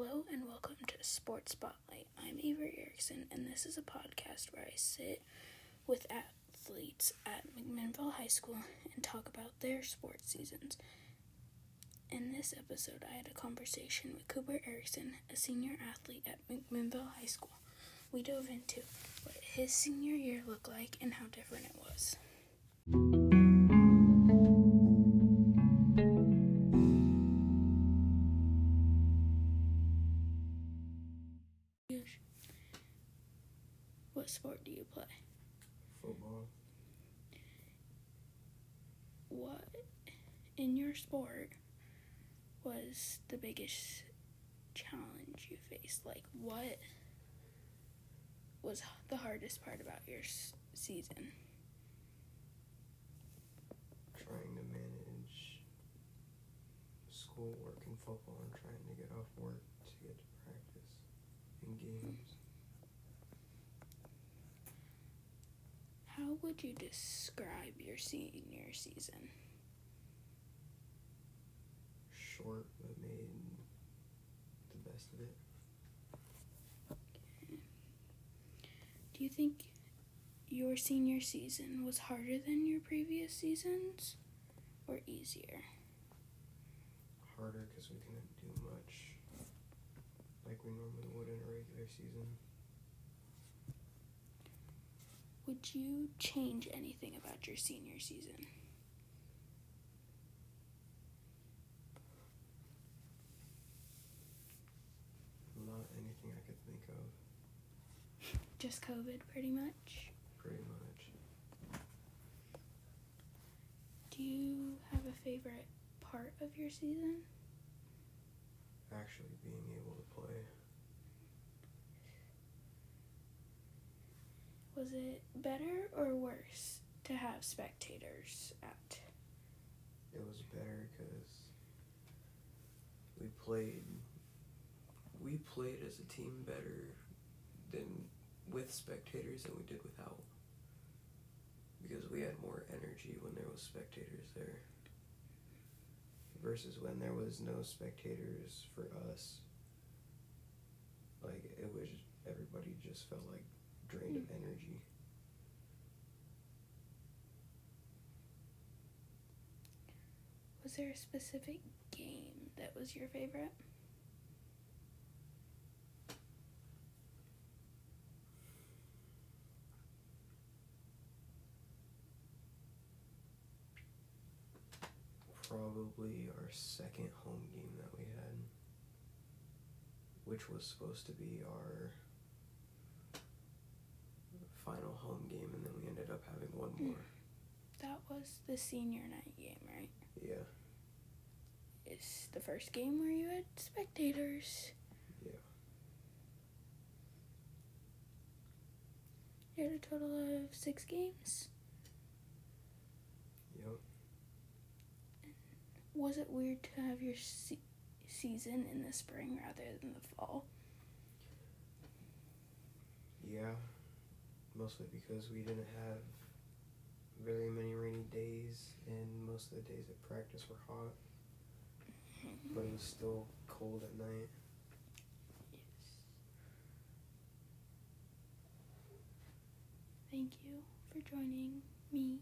Hello and welcome to Sports Spotlight. I'm Avery Erickson, and this is a podcast where I sit with athletes at McMinnville High School and talk about their sports seasons. In this episode, I had a conversation with Cooper Erickson, a senior athlete at McMinnville High School. We dove into what his senior year looked like and how different it was. What sport do you play? Football. What in your sport was the biggest challenge you faced? Like, what was the hardest part about your s- season? Trying to manage schoolwork and football and trying to get off work to get to practice and games. How would you describe your senior season? Short but made the best of it. Do you think your senior season was harder than your previous seasons or easier? Harder because we couldn't do much like we normally would in a regular season. Would you change anything about your senior season? Not anything I could think of, Just COVID, pretty much. pretty much. Do you have a favorite part of your season? Actually being able to play. Was it better or worse to have spectators at? It was better because we played. We played as a team better than with spectators than we did without. Because we had more energy when there was spectators there. Versus when there was no spectators for us. Like it was everybody just felt like drained of energy. Was there a specific game that was your favorite? probably our second home game that we had, which was supposed to be our final home game, and then we ended up having one Mm. more. That was the senior night game, right? Yeah, It's the first game where you had spectators. yeah. You had a total of six games. Yep. Was it weird to have your se- season in the spring rather than the fall? Yeah, mostly because we didn't have very many rainy days, and most of the days at practice were hot, but it was still cold at night. Yes. Thank you for joining me